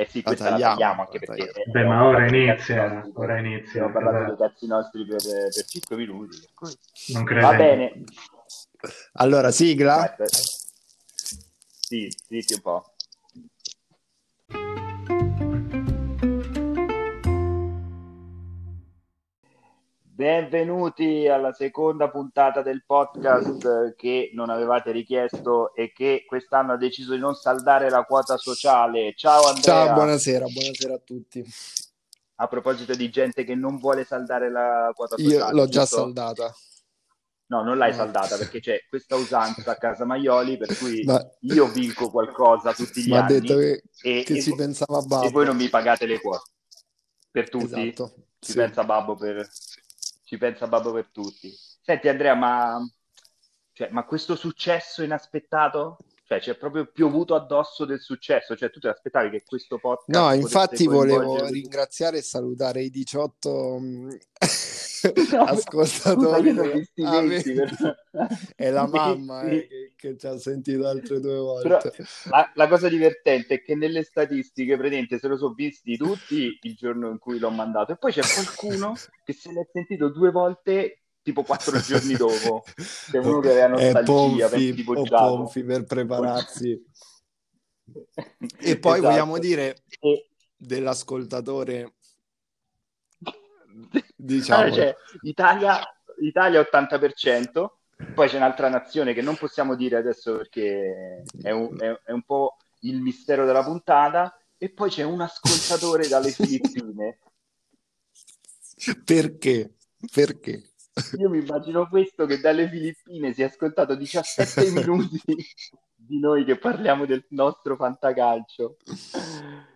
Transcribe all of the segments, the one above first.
Eh sì, questa la tagliamo, la tagliamo anche perché... Tagliamo. Beh, ma ora inizia, ora inizia. Abbiamo parlato dei cazzi nostri per, per 5 minuti. Non credo. Va bene. Allora, sigla? Sì, sì, un po'. Benvenuti alla seconda puntata del podcast che non avevate richiesto e che quest'anno ha deciso di non saldare la quota sociale. Ciao Andrea. Ciao, buonasera, buonasera a tutti. A proposito di gente che non vuole saldare la quota sociale. Io l'ho già saldata. No, non l'hai saldata perché c'è questa usanza a casa Maioli per cui Ma... io vinco qualcosa tutti gli Ma anni. ha detto che, e, che e si pensava a Babbo. E voi non mi pagate le quote. Per tutti? Esatto. Si sì. pensa Babbo per ci pensa Babbo per tutti. Senti Andrea, ma, cioè, ma questo successo inaspettato? Cioè, c'è proprio piovuto addosso del successo, cioè tu ti aspettavi che questo podcast... No, infatti volevo ringraziare e salutare i 18 mm, no, ascoltatori. per... È la mamma eh, che, che, ci ha sentito altre due volte. Però, la, la, cosa divertente è che nelle statistiche, praticamente, se lo sono visti tutti il giorno in cui l'ho mandato, e poi c'è qualcuno che se l'è sentito due volte tipo quattro giorni dopo. C'è uno che aveva nostalgia, Ponfi, tipo o Ponfi per prepararsi. e poi esatto. vogliamo dire e... dell'ascoltatore diciamo allora, cioè, Italia, Italia 80% poi c'è un'altra nazione che non possiamo dire adesso perché è un, è, è un po' il mistero della puntata e poi c'è un ascoltatore dalle Filippine perché? perché? Io mi immagino questo che dalle Filippine si è ascoltato 17 minuti di noi che parliamo del nostro fantacalcio.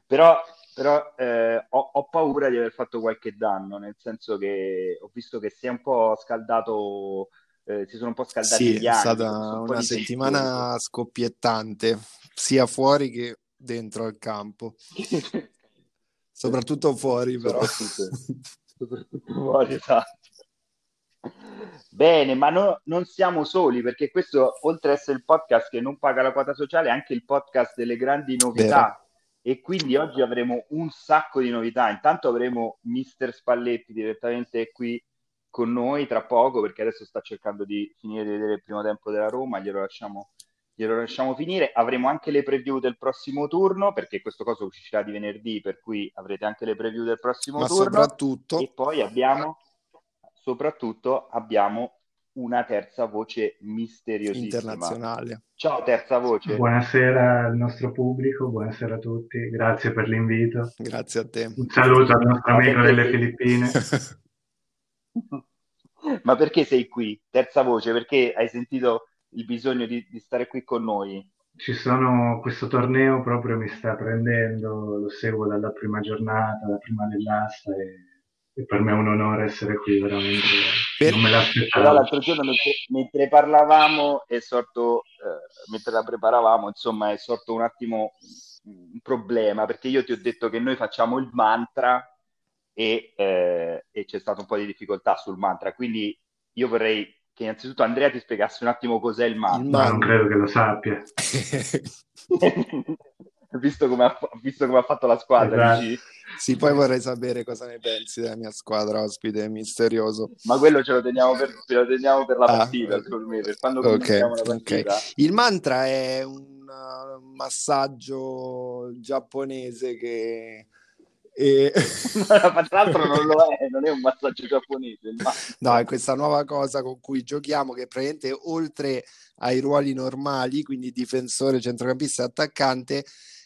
Però, però eh, ho, ho, paura di aver fatto qualche danno, nel senso che ho visto che si è un po' scaldato, eh, si sono un po' scaldati sì, gli anni. È stata un una settimana scoppiettante, sia fuori che dentro al campo. Soprattutto fuori, però. Soprattutto, soprattutto fuori, esatto. Bene, ma no, non siamo soli perché questo, oltre ad essere il podcast che non paga la quota sociale, è anche il podcast delle grandi novità. Vero. E quindi oggi avremo un sacco di novità. Intanto avremo Mister Spalletti direttamente qui con noi tra poco, perché adesso sta cercando di finire di vedere il primo tempo della Roma, glielo lasciamo, glielo lasciamo finire. Avremo anche le preview del prossimo turno, perché questo cosa uscirà di venerdì, per cui avrete anche le preview del prossimo Ma turno. Soprattutto... E poi abbiamo soprattutto abbiamo una terza voce misteriosissima. Internazionale. Ciao terza voce. Buonasera al nostro pubblico, buonasera a tutti, grazie per l'invito. Grazie a te. Un saluto al nostro amico delle Filippine. Ma perché sei qui? Terza voce, perché hai sentito il bisogno di, di stare qui con noi? Ci sono, questo torneo proprio mi sta prendendo, lo seguo dalla prima giornata, dalla prima dell'asta e e per me è un onore essere qui, veramente. Per... Non me l'aspettavo. L'altro giorno mentre, mentre parlavamo è sorto, eh, mentre la preparavamo, insomma, è sorto un attimo un problema, perché io ti ho detto che noi facciamo il mantra e, eh, e c'è stata un po' di difficoltà sul mantra, quindi io vorrei che innanzitutto Andrea ti spiegasse un attimo cos'è il mantra. Il mantra. non credo che lo sappia. visto, come ha, visto come ha fatto la squadra. Esatto. Sì, poi vorrei sapere cosa ne pensi della mia squadra ospite misterioso. Ma quello ce lo teniamo per, ce lo teniamo per la ah, partita, me, per quando okay, la partita. Okay. Il mantra è un massaggio giapponese che... E... tra l'altro non lo è, non è un massaggio giapponese. No, è questa nuova cosa con cui giochiamo che praticamente oltre ai ruoli normali, quindi difensore, centrocampista e attaccante,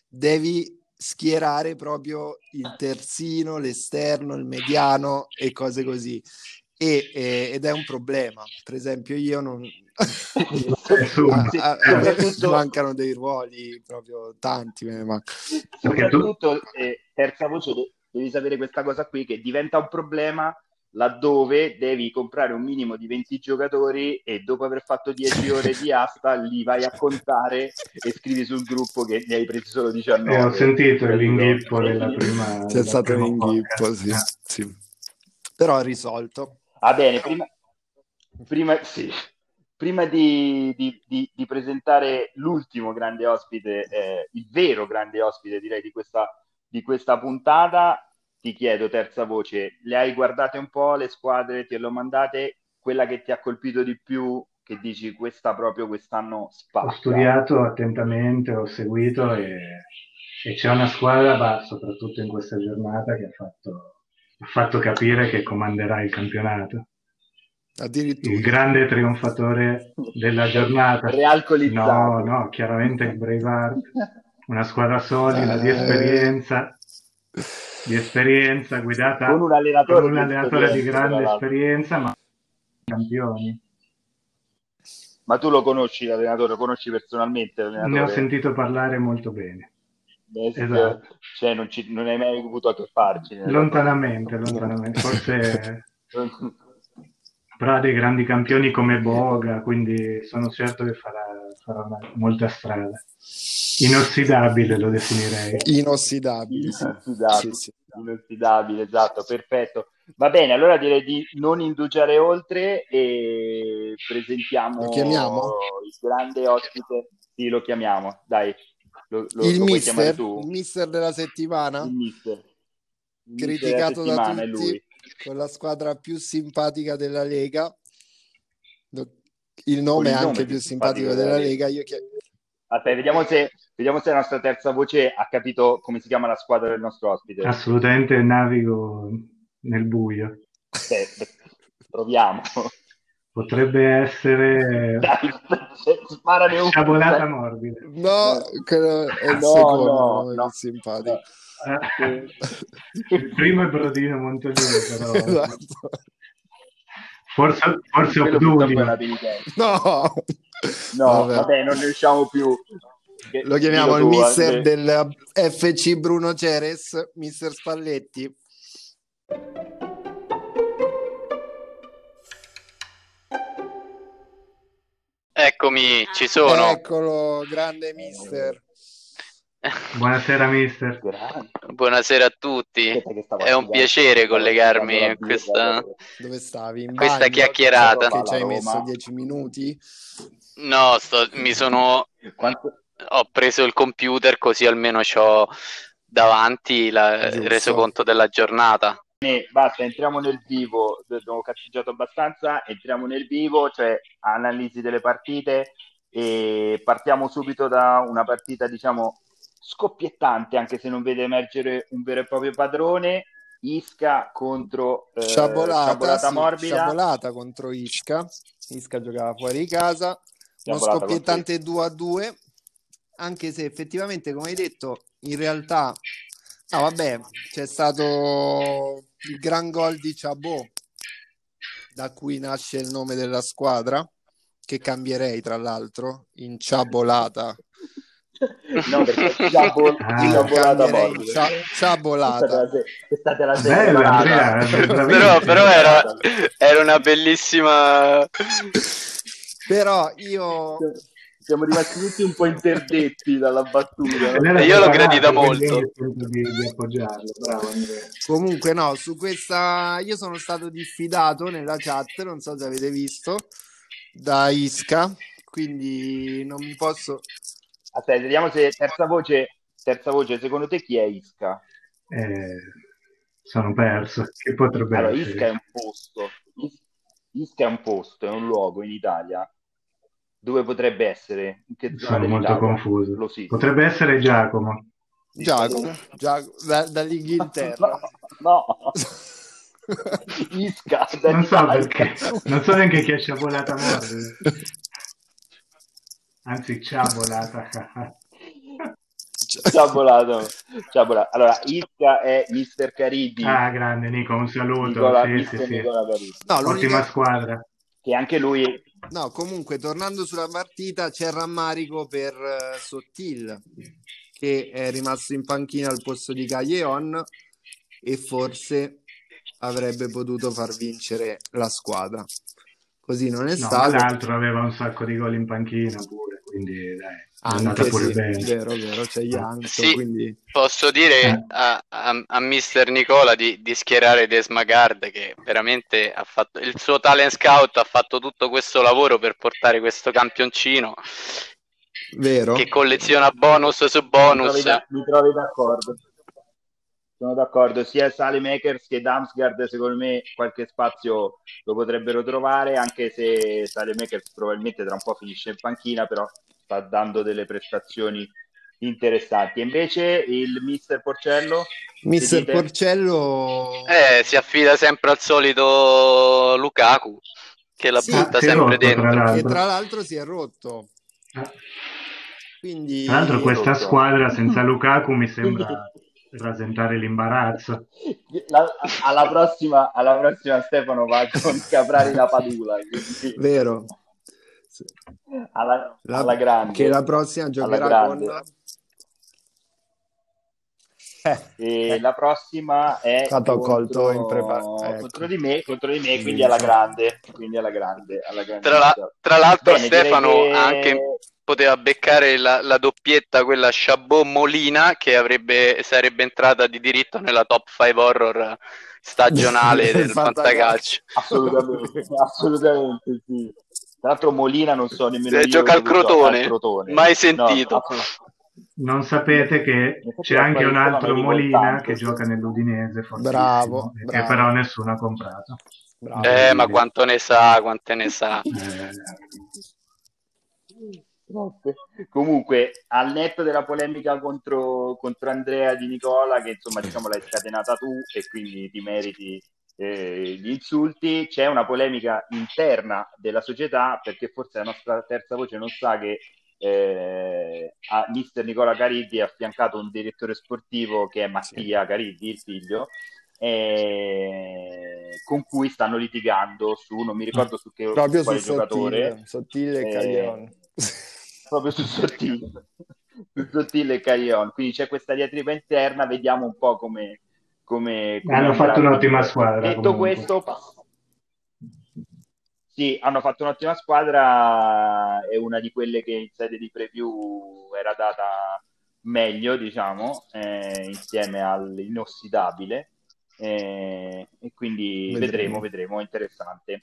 devi schierare proprio il terzino, l'esterno, il mediano e cose così. E, e, ed è un problema. Per esempio, io non a, a, a me mancano dei ruoli proprio tanti. Me ne mancano. Soprattutto, eh, terza voce, devi sapere questa cosa qui che diventa un problema laddove devi comprare un minimo di 20 giocatori e dopo aver fatto 10 ore di asta li vai a contare e scrivi sul gruppo che ne hai presi solo 19. Eh, ho sentito l'inghippo della prima. C'è stato un inghippo, sì, sì. Però ha risolto. Va ah, bene, prima, prima, sì. prima di, di, di, di, presentare l'ultimo grande ospite, eh, il vero grande ospite direi di questa di questa puntata. Ti chiedo, terza voce, le hai guardate un po' le squadre, te le ho mandate? Quella che ti ha colpito di più, che dici questa proprio quest'anno spacca? Ho studiato attentamente, ho seguito e, e c'è una squadra, soprattutto in questa giornata, che ha fatto, ha fatto capire che comanderà il campionato. Addirittura. Il grande trionfatore della giornata. Realcolizzato. No, no, chiaramente il Braveheart, una squadra solida, di esperienza, di esperienza guidata con un allenatore, con un allenatore di grande esperienza, ma campioni. Ma tu lo conosci l'allenatore, lo conosci personalmente? L'allenatore? Ne ho sentito parlare molto bene. Esatto. Cioè, non, ci, non, hai mai avuto a che farci? Lontanamente, lontanamente. Forse però ha dei grandi campioni come Boga, quindi sono certo che farà, farà molta strada. Inossidabile lo definirei. Inossidabile. Inossidabile, sì, sì. Inossidabile, esatto, perfetto. Va bene, allora direi di non indugiare oltre e presentiamo il grande ospite. Sì, lo chiamiamo, dai. Lo, lo, il, lo mister, il mister della settimana? Il mister. Il Criticato mister da tutti con la squadra più simpatica della Lega. Il nome anche nome più simpatico della Lega. Lega. Io. Aspetta, vediamo se, vediamo se la nostra terza voce ha capito come si chiama la squadra del nostro ospite. Assolutamente navigo nel buio. Beh, proviamo. Potrebbe essere Dai, sparane un sciabolata morbida. No, quello è il no, secondo no, no, simpatico. No. Il primo è Brodino Montolino, però. Esatto. Forse, forse Obdulio. No, no vabbè. vabbè. non ne usciamo più. Lo chiamiamo il mister anche. del FC Bruno Ceres, mister Spalletti. Eccomi, ci sono. Eccolo, grande mister. Buonasera mister. Buonasera a tutti. È un piacere collegarmi a questa, Dove stavi? In questa bagno? chiacchierata. Che ci hai messo dieci minuti? No, sto, mi sono... Ho preso il computer così almeno ho davanti la, il resoconto della giornata. basta, entriamo nel vivo, abbiamo cazzeggiato abbastanza, entriamo nel vivo, cioè analisi delle partite e partiamo subito da una partita diciamo scoppiettante, anche se non vede emergere un vero e proprio padrone. Isca contro eh, Sciabolata, Sciabolata sì, Morbida. Sciabolata contro Isca. Isca giocava fuori di casa. Uno scoppiettante 2 a 2. Anche se effettivamente, come hai detto, in realtà, no, vabbè, c'è stato il gran gol di Chabot, da cui nasce il nome della squadra, che cambierei tra l'altro in Ciabolata. No, perché ciabol- ah, ciabolata cia- ciabolata. Questa te la sei Bella, però, però era, era una bellissima però io siamo rimasti tutti un po' interdetti dalla battuta no? io l'ho gradita molto di, di Bravo, comunque no su questa io sono stato diffidato nella chat non so se avete visto da Isca quindi non mi posso Aspetta, vediamo se terza voce, terza voce, secondo te chi è Isca? Eh, sono perso. Che potrebbe allora, essere? Isca è un posto. Isca è un posto, è un luogo in Italia. Dove potrebbe essere? In che zona sono molto confuso. Potrebbe essere Giacomo. Giacomo, Giacomo da, dall'Inghilterra. No, no. Isca. Non so perché, non so neanche chi è sciabolata morte. Anzi, ciabolata. ciabolato. ciabolato. Allora, Isca è Mister Caribi. Ah, grande Nico, un saluto. Nicola, sì, sì, sì. No, Ottima squadra. Che anche lui... No, comunque, tornando sulla partita, c'è rammarico per uh, Sottil, che è rimasto in panchina al posto di Caglion e forse avrebbe potuto far vincere la squadra. Così non è no, stato. L'altro aveva un sacco di gol in panchina pure quindi dai, è andata pure sì, bene. Vero, vero, c'è Young, sì, quindi... Posso dire eh. a, a, a, mister Nicola di, di schierare Desmagard che veramente ha fatto il suo talent scout ha fatto tutto questo lavoro per portare questo campioncino vero che colleziona bonus su bonus mi trovi, mi trovi d'accordo sono d'accordo, sia Makers che Damsgaard secondo me qualche spazio lo potrebbero trovare, anche se Makers probabilmente tra un po' finisce in panchina, però sta dando delle prestazioni interessanti. E invece il mister Porcello? Mister Porcello eh, si affida sempre al solito Lukaku che la sì, butta sempre rotto, dentro. Tra che tra l'altro si è rotto. Quindi... Tra l'altro questa squadra senza Lukaku mi sembra rasentare l'imbarazzo. La, alla, prossima, alla prossima Stefano va con Caprari la Padula. Quindi... Vero. Sì. Alla, la, alla, grande. Che la prossima giocherà con... E la prossima è stato contro, colto in preparazione ecco. contro di me, contro di me quindi alla grande, quindi alla grande, alla grande. Tra, la, tra l'altro Bene, Stefano che... anche poteva beccare la, la doppietta, quella Chabot Molina, che avrebbe, sarebbe entrata di diritto nella top 5 horror stagionale del fantacalcio. Assolutamente, assolutamente sì. Tra l'altro Molina non so nemmeno Se gioca al crotone, crotone, mai sentito. No, non sapete che c'è anche un altro Molina che gioca nell'Udinese, bravo, che però nessuno ha comprato. Bravo. Eh, ma quanto ne sa, quante ne sa. Eh. Comunque, al netto della polemica contro, contro, Andrea Di Nicola, che insomma diciamo l'hai scatenata tu e quindi ti meriti eh, gli insulti, c'è una polemica interna della società perché forse la nostra terza voce non sa che eh, a mister Nicola Cariddi ha affiancato un direttore sportivo che è Mattia Cariddi, il figlio, eh, con cui stanno litigando su, non mi ricordo su che Proprio su giocatore. Sottile, sottile e Caglion. Proprio su Sottile, su Sottile Caglion. Quindi c'è questa diatriba interna, vediamo un po' come... come, come hanno fatto un'ottima squadra. Detto comunque. questo, sì, hanno fatto un'ottima squadra, è una di quelle che in sede di preview era data meglio, diciamo, eh, insieme all'inossidabile. Eh, e quindi vedremo, vedremo, vedremo, interessante.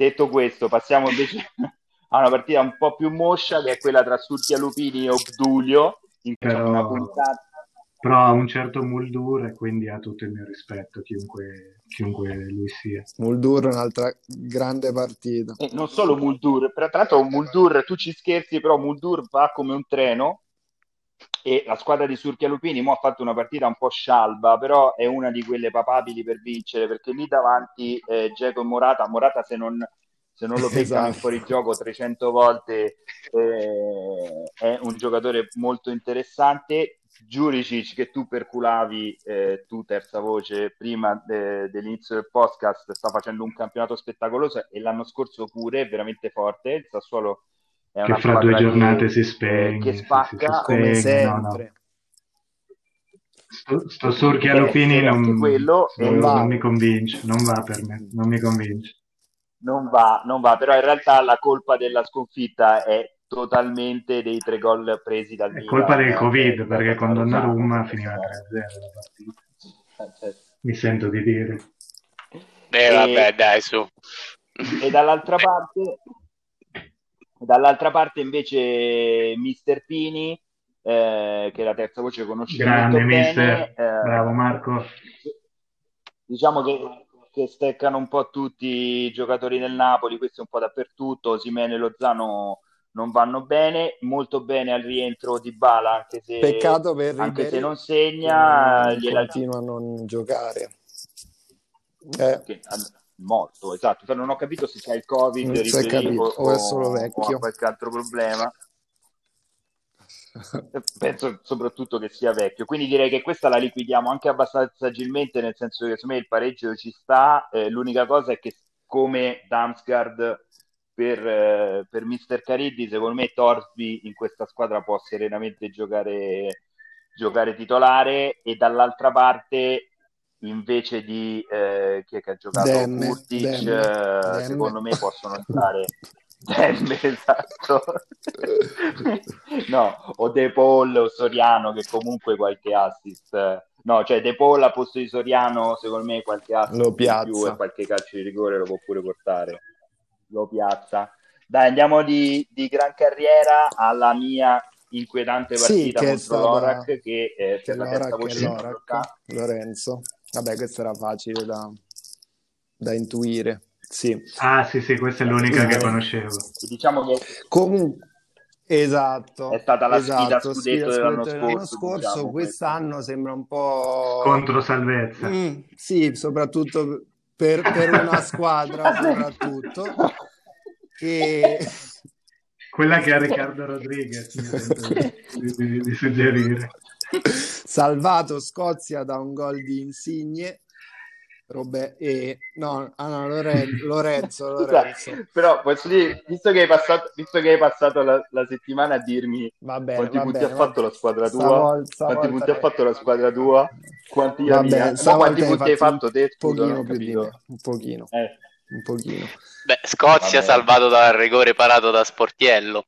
Detto questo, passiamo invece a una partita un po' più moscia che è quella tra Surtia Lupini e Obdulio. In però, una puntata. però ha un certo Muldur e quindi ha tutto il mio rispetto, chiunque, chiunque lui sia. Muldur è un'altra grande partita. E non solo Muldur, tra l'altro Muldur, tu ci scherzi, però Muldur va come un treno e la squadra di Surchia Lupini mo ha fatto una partita un po' scialba, però è una di quelle papabili per vincere, perché lì davanti eh, Geco e Morata, Morata se non, se non lo beccano esatto. fuori gioco 300 volte eh, è un giocatore molto interessante. Giuricic che tu perculavi, eh, tu terza voce, prima de- dell'inizio del podcast, sta facendo un campionato spettacoloso e l'anno scorso pure, veramente forte. Il Sassuolo è che fra due giornate che, si spegne, che spacca si, si come sempre. No, no. Sto, sto Surchia Lupini non, quello, non, non mi convince, non va per me, non mi convince. Non va, non va, però in realtà la colpa della sconfitta è totalmente dei tre gol presi dal Milan. È colpa del Covid, perché con Donnarumma finiva 3-0 la partita. Eh, certo. Mi sento di dire. Eh, vabbè, dai, su. E dall'altra parte Dall'altra parte invece Mister Pini, eh, che è la terza voce conosce Grande mister, bene, bravo Marco. Diciamo che, che, steccano un po' tutti i giocatori del Napoli, questo è un po' dappertutto, Simene e Lozano non vanno bene, molto bene al rientro di Bala, anche se, Peccato per anche se non segna, gliela... continua a non giocare. Eh. Che, morto, esatto. Cioè, non ho capito se c'è il Covid non riferito, o, o, è solo vecchio. o qualche altro problema. Penso soprattutto che sia vecchio, quindi direi che questa la liquidiamo anche abbastanza agilmente, nel senso che secondo me il pareggio ci sta. Eh, l'unica cosa è che, come Damsgaard per, eh, per Mister Cariddi, secondo me Torsby in questa squadra può serenamente giocare, giocare titolare. E dall'altra parte invece di eh, chi è che ha giocato? Demme, Kurtic, Demme, eh, secondo me possono entrare Demme, esatto. No, o De Paul o Soriano che comunque qualche assist no, cioè De Paul a posto di Soriano secondo me qualche assist più e qualche calcio di rigore lo può pure portare. Lo piazza. Dai andiamo di, di gran carriera alla mia inquietante partita sì, contro stata... l'Orac che eh, per la terza voce l'Orac, Lorenzo. Vabbè, questo era facile da, da intuire. Sì. Ah, sì, sì, questa è l'unica che conoscevo. Diciamo che comunque Esatto. È stata la esatto, sfida scudetto dell'anno scorso. L'anno scorso diciamo, quest'anno sembra un po'... Contro salvezza. Mm, sì, soprattutto per, per una squadra, soprattutto. Che... Quella che ha Riccardo Rodriguez, di, di, di suggerire. Salvato Scozia da un gol di Insigne Robè e no, ah, no Lorenzo, Lorenzo, Lorenzo. però posso dire visto che hai passato, visto che hai passato la, la settimana a dirmi va bene, quanti va punti bene, ha fatto la squadra tua stavolta, quanti punti ha fatto la squadra tua quanti la mia quanti punti hai fatto te un pochino più di me un pochino. Eh. un pochino. Beh Scozia salvato dal rigore parato da Sportiello.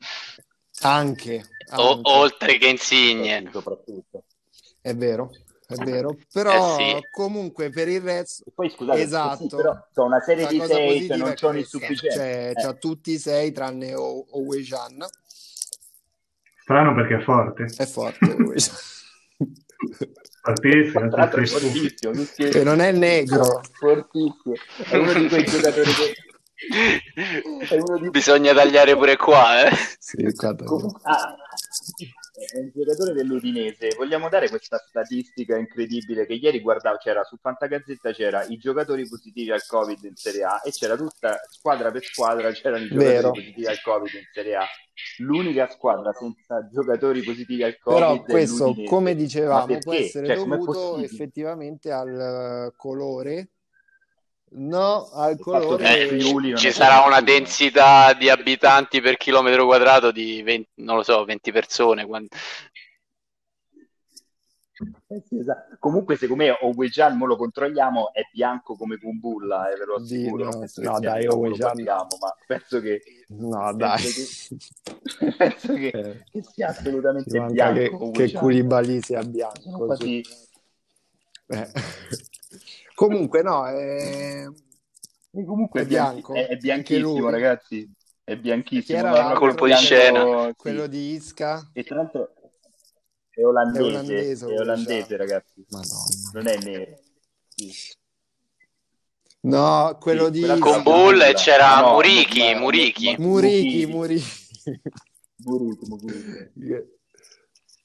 Anche. O, oltre che Insigne soprattutto è vero è vero, però eh sì. comunque per il resto poi scusate, esatto, sì, però sono una serie di sei, cioè non sono insufficienti. Cioè, eh. tutti i sei tranne Owe Chan. Strano perché è forte. È forte Fortissimo, è fortissimo, che non è negro. Fortissimo. È uno di quei giocatori che di... Bisogna tagliare pure qua, eh? Sì, qua ah, è un giocatore dell'Udinese. Vogliamo dare questa statistica incredibile che ieri guardavo, c'era su Fantagazzetta c'era i giocatori positivi al Covid in Serie A e c'era tutta squadra per squadra c'erano i giocatori Vero. positivi al Covid in Serie A. L'unica squadra senza giocatori positivi al Covid Però questo, è come dicevamo, può essere cioè, dovuto effettivamente al uh, colore No, al colore. Eh, ci sarà una densità di abitanti per chilometro quadrato di 20, non lo so, 20 persone. Quando... Eh sì, esatto. Comunque, secondo me, Owejan, lo controlliamo, è bianco come Kumbulla, eh, ve lo assicuro. no, no dai, Owejan. Ma penso che... No, dai. Che, penso che, eh. che, sia assolutamente bianco. Che, che Koulibaly sia bianco. Quasi... Eh. Comunque, no, è... E comunque è, bianco. È, è bianchissimo, ragazzi. È bianchissimo. Era colpo di scena. Sì. Quello di Isca. E tra l'altro è olandese. È olandese, è olandese ragazzi. Madonna. Non è nero. Sì. No, quello sì, di... Con Bull c'era no, Murichi, Murichi. Murichi, Murichi. Murichi, Murichi.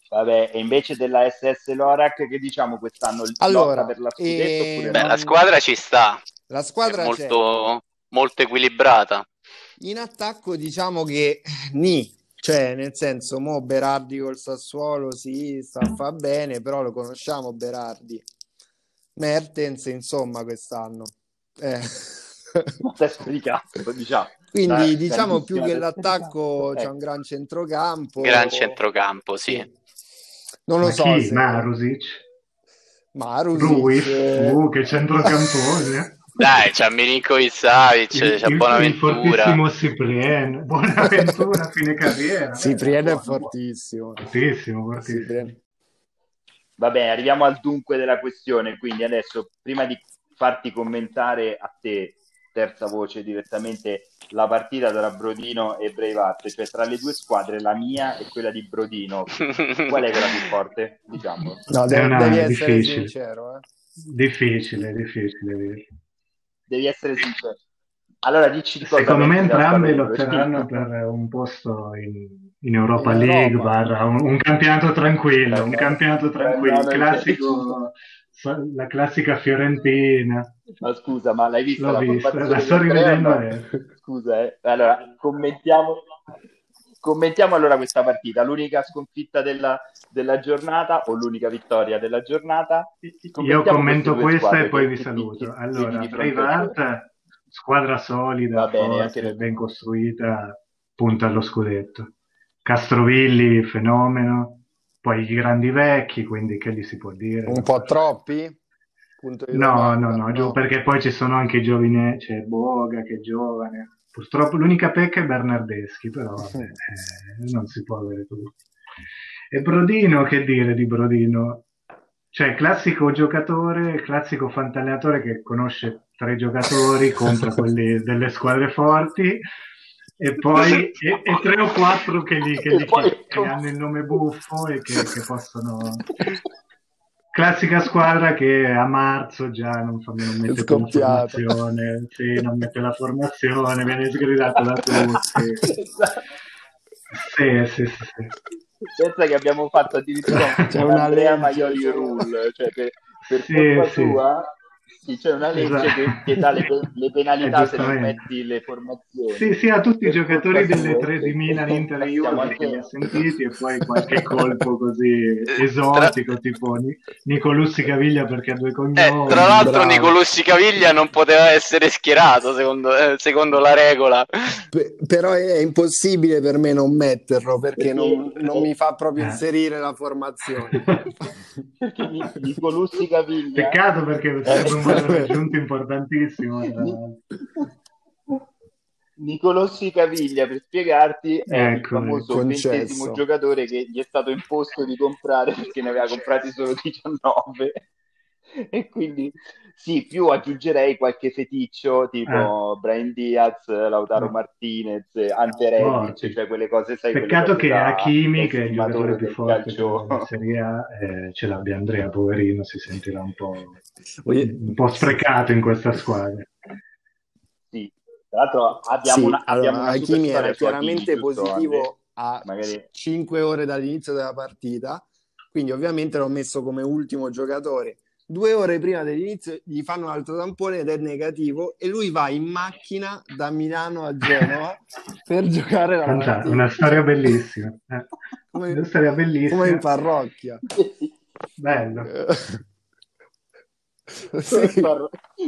Vabbè, e invece della SS Lorac, che diciamo quest'anno allora, per la scudetto? E... Beh, la squadra ci sta. La squadra è molto, molto equilibrata. In attacco diciamo che ni, cioè nel senso, mo Berardi col Sassuolo sì, sta fa bene, però lo conosciamo Berardi. Mertens, insomma, quest'anno. Eh. Cazzo, diciamo. Quindi Dai, diciamo più che l'attacco c'è un gran centrocampo. Gran centrocampo, sì. sì. Non lo Ma so. Chi? Se... Marusic. Marusic. Ruiz. Eh... Uh, che centrocampone. Dai, c'è Milinkovic Savic, c'è il, Bonaventura. Il fortissimo Ciprien. Buonaventura, fine carriera. Ciprien è fortissimo. Fortissimo, fortissimo. Vabbè, arriviamo al dunque della questione. Quindi adesso, prima di farti commentare a te terza voce direttamente la partita tra Brodino e Breivart, cioè tra le due squadre, la mia e quella di Brodino, qual è quella più forte? Diciamo. No, devi, devi essere difficile. sincero. Eh. Difficile, difficile. Devi essere sincero. Allora dici di cosa Secondo me entrambe lotteranno per un posto in, in Europa in League. Barra, un, un, campionato tranquillo, un campionato tranquillo, classico la classica Fiorentina. Ma scusa, ma l'hai vista? L'ho la vista, la sto rivedendo. Scusa, eh. allora commentiamo, commentiamo allora questa partita. L'unica sconfitta della, della giornata o l'unica vittoria della giornata? Io commento questa e poi vi saluto. allora, Breivart, squadra solida, bene, forte, ben costruita, punta allo scudetto. Castrovilli, fenomeno poi i grandi vecchi, quindi che gli si può dire? Un po' troppi? No, no, no, no, perché poi ci sono anche i giovani, c'è Boga che è giovane. Purtroppo l'unica pecca è Bernardeschi, però vabbè, eh, non si può avere tutto. E Brodino, che dire di Brodino? Cioè, classico giocatore, classico fantalleatore che conosce tre giocatori contro quelli delle squadre forti, e poi e, e, tre o quattro che, li, che, li, che, che hanno il nome buffo e che, possono classica squadra che a marzo già non, fa, non mette la formazione. Sì, non mette la formazione viene sgridato da tutti. Sì, sì, sì, sì. pensa che abbiamo fatto addirittura C'è una Andrea Maioli Rule cioè per, per sì, colpa sì. sua sì, c'è una legge esatto. che, che, dà le, le penalità se non metti le formazioni. Sì, sì, a tutti i giocatori delle tre di Milan, Inter e Juve che li ha sentiti e poi qualche colpo così esotico, tra... tipo Nicolussi Caviglia perché ha due cognomi. Eh, tra l'altro bravo. Nicolussi Caviglia non poteva essere schierato secondo, eh, secondo la regola. P- però è impossibile per me non metterlo perché non, non mi fa proprio eh. inserire la formazione. perché Nicolussi Caviglia... Peccato perché sarebbe un raggiunto importantissimo. Nicolossi Caviglia, per spiegarti, è ecco, il famoso ventesimo giocatore che gli è stato imposto di comprare perché ne aveva comprati solo 19 e quindi sì, più aggiungerei qualche feticcio tipo eh. Brian Diaz, Lautaro eh. Martinez, Ante Rebic, cioè quelle cose sai Peccato che Hakimi, che è il giocatore più forte della Serie A, eh, ce l'abbia Andrea, poverino, si sentirà un po', un po' sprecato in questa squadra. Sì, tra l'altro abbiamo sì, una, allora, una Hakimi era chiaramente Hakimi, positivo a Magari... 5 ore dall'inizio della partita, quindi ovviamente l'ho messo come ultimo giocatore due ore prima dell'inizio gli fanno un altro tampone ed è negativo e lui va in macchina da Milano a Genova per giocare la partita. Una storia bellissima. Eh. Come, una storia bellissima. Come in parrocchia. Bello. Sì.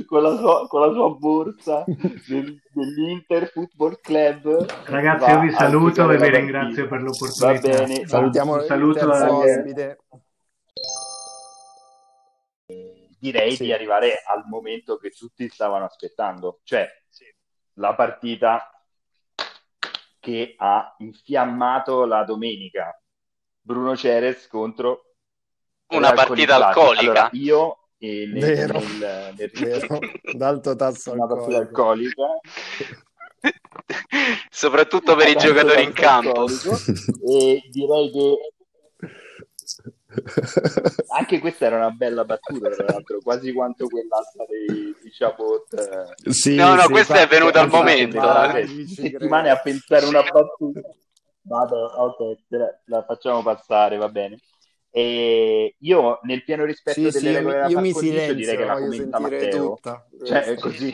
Con, la sua, con, la sua, borsa del, dell'Inter Football Club. Ragazzi, io vi saluto e vi ringrazio per l'opportunità. Va bene, salutiamo il saluto ospite direi sì. di arrivare al momento che tutti stavano aspettando, cioè sì. la partita che ha infiammato la domenica. Bruno Ceres contro una partita alcolica. Allora, io e nel, vero, nel, nel, vero. d'alto tasso una partita alcolica soprattutto per i giocatori in campo e direi che Anche questa era una bella battuta, tra l'altro, quasi quanto quell'asta dei, di Chabot. Eh. Sì, no, no, sì, questa è venuta al momento. Settimane a pensare una battuta. Vado, ok, la facciamo passare, va bene. E io, nel pieno rispetto sì, delle sì, regole io, io mi silenzio, direi che la commenta Matteo. Tutta. Cioè, è così.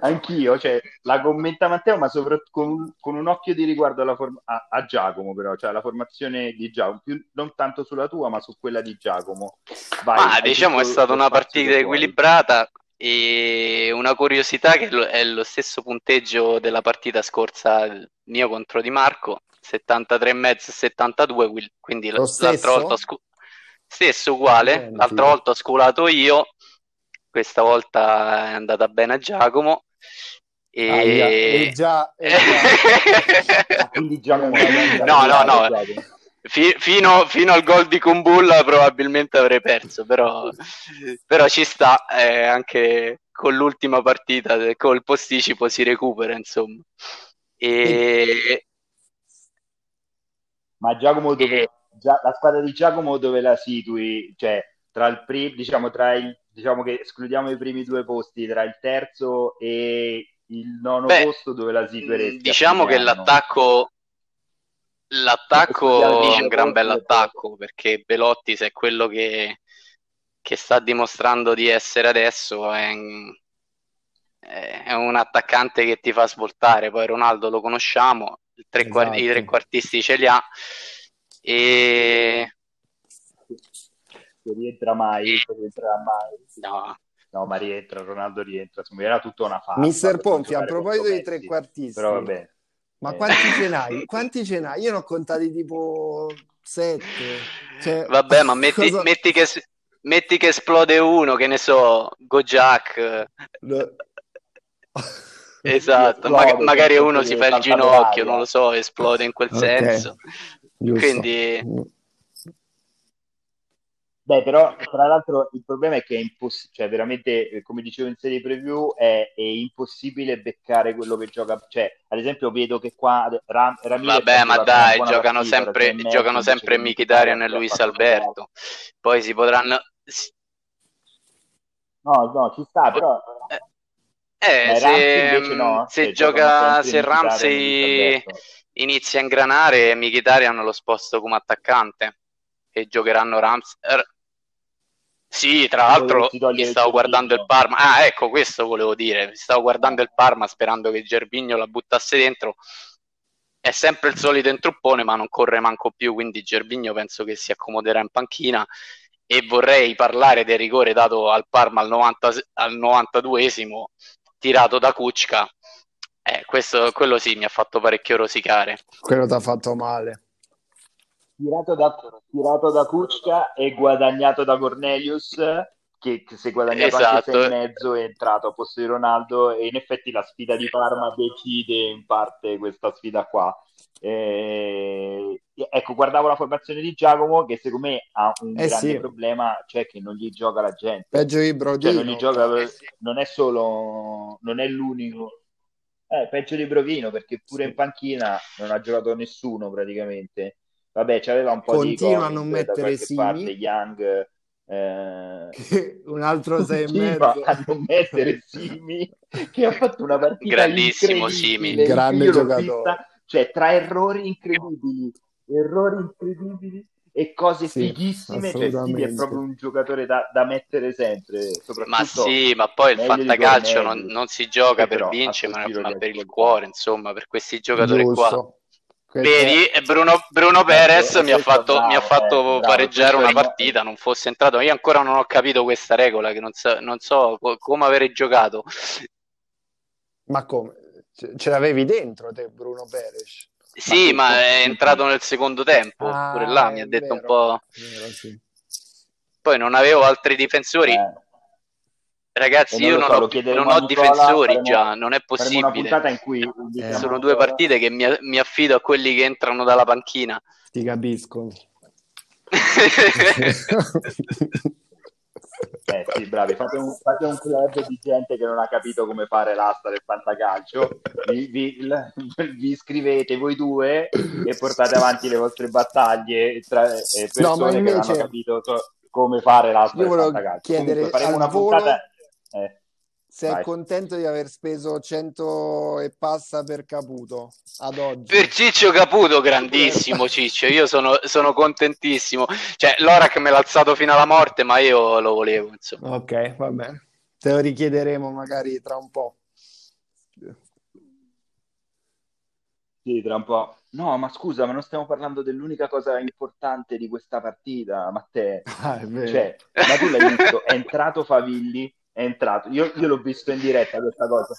Anch'io, cioè, la commenta Matteo, ma soprattutto con, con un occhio di riguardo alla form- a, a, Giacomo, però, cioè la formazione di Giacomo, più, non tanto sulla tua, ma su quella di Giacomo. Vai, ma diciamo è stata una partita equilibrata e una curiosità che è lo stesso punteggio della partita scorsa mio contro Di Marco, 73,5 e 72, quindi lo l'altra stesso? volta scu- stesso uguale, l'altra volta ho sculato io questa volta è andata bene a Giacomo. E... Ah, e già, e già. quindi Giacomo no, no, no. F- fino, fino, al gol di Kumbulla probabilmente avrei perso, però, però ci sta eh, anche con l'ultima partita, col posticipo si recupera, insomma. E... Ma Giacomo dove, già, la squadra di Giacomo dove la situi? Cioè, tra il primo, diciamo, tra il diciamo che escludiamo i primi due posti tra il terzo e il nono Beh, posto dove la situeresti? Diciamo che l'attacco l'attacco è un gran bell'attacco perché Belotti se è quello che, che sta dimostrando di essere adesso è, è, un attaccante che ti fa svoltare poi Ronaldo lo conosciamo tre esatto. quart- i tre quartisti ce li ha e che rientra mai, che rientrerà mai. No. No, ma rientra, Ronaldo rientra, insomma, era tutta una fase. Mister Ponti, a proposito dei trequartisti, però vabbè. Ma eh. quanti ce n'hai? Quanti ce n'hai? Io ne ho contati tipo sette. Cioè, vabbè, ma metti, cosa... metti, che, metti, che, esplode uno, che ne so, Gojak. No. Esatto, Mag- magari uno si fa il ginocchio, non lo so, esplode in quel okay. senso. Giusto. Quindi Beh, però tra l'altro il problema è che è impossibile, cioè veramente, eh, come dicevo in serie preview, è, è, impossibile beccare quello che gioca. Cioè, ad esempio, vedo che qua Ram, Ramirez Vabbè, ma dai, giocano partita, sempre, giocano sempre Mkhitaryan e Luis Alberto. Poi si potranno... No, no, ci sta, però... Eh, eh se, no, se cioè, gioca, se Ramsey inizia a ingranare, Mkhitaryan lo sposto come attaccante e giocheranno Rams. Er... Sì, tra l'altro mi stavo guardando il Parma. Ah, ecco, questo volevo dire. Mi stavo guardando il Parma sperando che Gervigno la buttasse dentro. È sempre il solito intruppone, ma non corre manco più, quindi Gervigno penso che si accomoderà in panchina e vorrei parlare del rigore dato al Parma al, 90, al 92esimo, tirato da Kuczka. Eh, questo, quello sì mi ha fatto parecchio rosicare. Quello ti ha fatto male tirato da, tirato da Kuczka e guadagnato da Cornelius che, che si è guadagnato esatto. anche 6 e mezzo è entrato a posto di Ronaldo e in effetti la sfida di Parma decide in parte questa sfida qua eh, ecco guardavo la formazione di Giacomo che secondo me ha un eh grande sì. problema cioè che non gli gioca la gente peggio di Brodino cioè non, gioca, eh sì. non è solo non è l'unico eh, peggio di Brovino perché pure sì. in panchina non ha giocato nessuno praticamente Vabbè, c'aveva un po' Continua di... Continua a non mettere Simi. Parte, Young... Eh... un altro 6 e mezzo. a non mettere Simi che ha fatto una partita grandissimo Simi. grande giocatore. cioè tra errori incredibili errori incredibili e cose sì, fighissime cioè Simi è proprio un giocatore da, da mettere sempre ma sì ma poi il fantacalcio non, non, si gioca per vincere ma, ma per il cuore insomma per questi giocatori Giusto. qua Vedi, Bruno, Bruno Perez mi ha fatto, mi ha fatto pareggiare una partita, non fosse entrato. Io ancora non ho capito questa regola, che non so, non so come avere giocato. Ma come? Ce l'avevi dentro te, Bruno Perez? Sì, ma, ma è entrato nel secondo tempo, ah, pure là mi ha detto vero, un po'... Vero, sì. Poi non avevo altri difensori. Eh. Ragazzi, non io non, so, ho, non ho, difensori faremo, già, non è possibile. Cui, eh, Sono due partite che mi, mi, affido a quelli che entrano dalla panchina. Ti capisco. eh sì, bravi, fate un, fate un, club di gente che non ha capito come fare l'asta del fantacalcio. Vi, vi, vi iscrivete voi due e portate avanti le vostre battaglie tra eh, persone no, invece... che non hanno capito come fare l'asta del fantacalcio. Chiedere Comunque, faremo una volo... puntata eh, sei vai. contento di aver speso 100 e passa per Caputo ad oggi? Per Ciccio Caputo, grandissimo Ciccio, io sono, sono contentissimo. Cioè, Lorac me l'ha alzato fino alla morte, ma io lo volevo, insomma. Ok, va bene. Te lo richiederemo magari tra un po'. Sì, tra un po'. No, ma scusa, ma non stiamo parlando dell'unica cosa importante di questa partita, Matteo. Ah, è vero. Cioè, ma tu l'hai visto, è entrato Favilli è entrato. Io, io l'ho visto in diretta questa cosa.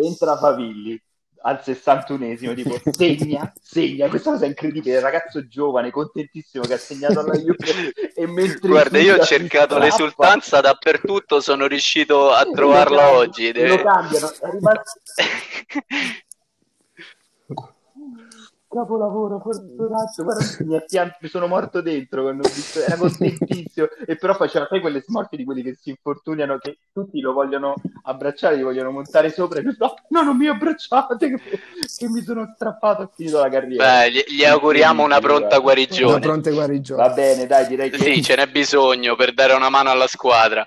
Entra Favilli al 61esimo, tipo segna, segna, questa cosa è incredibile, il ragazzo giovane, contentissimo che ha segnato alla Juve e mentre Guarda, io ho cercato strappa, l'esultanza dappertutto, sono riuscito a trovarla oggi. Deve... Lo cambiano, è rimasto... capolavoro, fortunato, mi, mi sono morto dentro quando ho visto, era contentissimo, e però faceva sai quelle smorte di quelli che si infortuniano, che tutti lo vogliono abbracciare, gli vogliono montare sopra, e no, no, non mi abbracciate, che, che mi sono strappato, ho finito la carriera. Beh, gli, gli auguriamo una pronta guarigione. Una pronta guarigione. Va bene, dai, direi che... Sì, ce n'è bisogno per dare una mano alla squadra.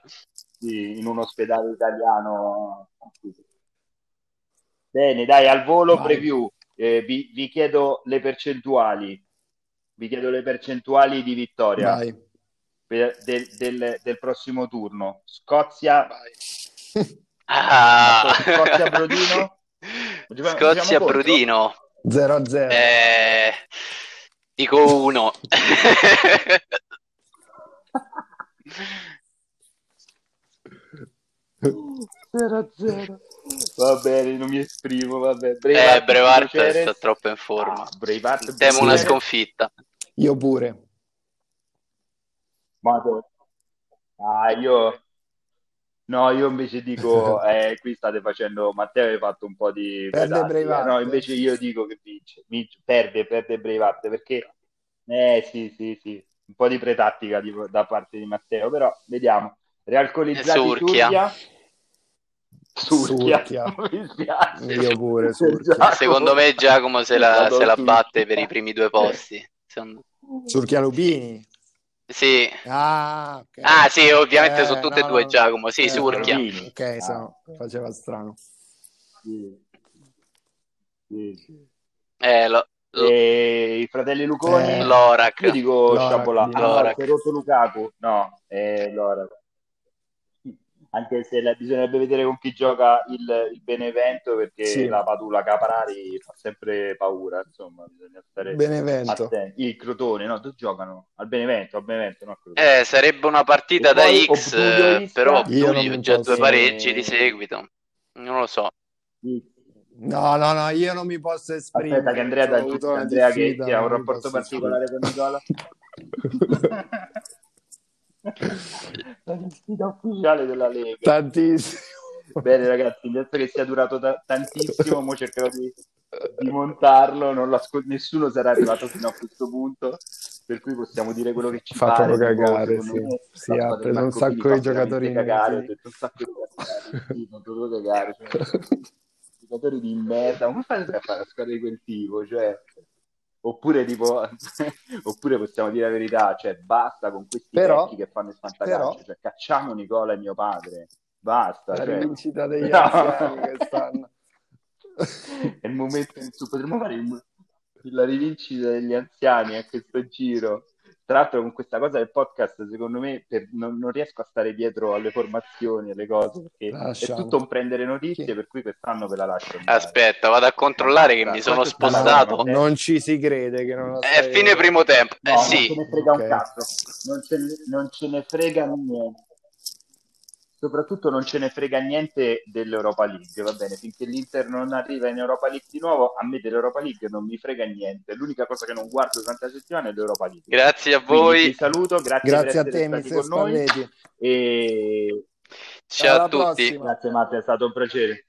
Sì, in un ospedale italiano. Bene, dai, al volo Vai. preview. Eh, vi, vi, chiedo le percentuali. Vi chiedo le percentuali di vittoria per, del, del, del, prossimo turno. Scozia. Ah. Scozia Brodino. Scozia Brodino 0 a 0. Eh, dico 1. 0 a 0. Va bene, non mi esprimo, vabbè. Braveheart, eh, Brevart sta troppo in forma. Ah, Braveheart, Temo una sconfitta. Io pure. Ma ah, io... No, io invece dico, eh, qui state facendo, Matteo hai fatto un po' di... Perde Braveheart. No, invece io dico che vince, vince perde, perde Braveheart, perché... Eh, sì, sì, sì. un po' di pretattica da parte di Matteo, però vediamo. Realcolizzati Surchia. Surchia. Surchia. Mi spiace. Io pure, Surchia. Giacomo. Secondo me Giacomo se la, se la batte per i primi due posti. Secondo- Surchia Lupini. Sì. Ah, ok. Ah, sì, ovviamente Eh, sono tutte no, e due no. Giacomo. Sì, Eh, Surchia. Ok, se no, faceva strano. Sì. Sì. Eh, lo- lo- E i fratelli Luconi? Eh, Lorac. Io dico Lorac, Sciabolà. di Ah, no, Lorac. rotto Lukaku. No, è Lorac. Anche se la- bisognerebbe vedere con chi gioca il, il Benevento perché Sì. la Padula Caparari fa sempre paura, insomma, bisogna stare Benevento. attenti. Il Crotone, no, dove giocano? Al Benevento, al Benevento, no. Eh, sarebbe una partita E da poi X, però Io non Obdulio mi già posso- due pareggi di seguito. Non lo so. No, no, no, io non mi posso esprimere. Aspetta che Andrea, una Andrea che, ha un rapporto particolare con Nicola. La sfida ufficiale della Lega. Tantissimo. Bene ragazzi, penso che sia durato ta- tantissimo, mo cercherò di, di montarlo, ascol- nessuno sarà arrivato fino a questo punto, per cui possiamo dire quello che ci Fatelo pare. cagare, sì. me, Sì, ha preso un sacco di giocatori cagare, inutili. detto un sacco di cazzate, sì, non dovevo cagare, cioè, giocatori di merda, come fate a fare a squadra di quel tipo? Cioè, oppure tipo, oppure possiamo dire la verità, cioè basta con questi Però- vecchi che fanno il fantacalcio, cioè cacciamo Nicola e mio padre, basta. La cioè. rivincita degli No. anziani. È il momento in cui potremmo fare il- la rivincita degli anziani a questo giro. Tra l'altro, con questa cosa del podcast, secondo me per- non, non riesco a stare dietro alle formazioni, alle cose, perché Lasciamo. è tutto un prendere notizie, per cui quest'anno ve la lascio. andare. Aspetta, vado a controllare che mi sono spostato. roba? Non ci si crede che non È fine primo tempo. No, Eh non sì. ce ne frega un cazzo, non ce, non ce ne frega niente. Soprattutto non ce ne frega niente dell'Europa League, va bene? Finché l'Inter non arriva in Europa League di nuovo, a me dell'Europa League non mi frega niente. L'unica cosa che non guardo durante la settimana è l'Europa League. Grazie a Quindi voi. vi saluto, grazie, Grazie a per te, essere stati Mister con noi Spalletti. e Ciao a Alla tutti. prossima. grazie Matteo, è stato un piacere.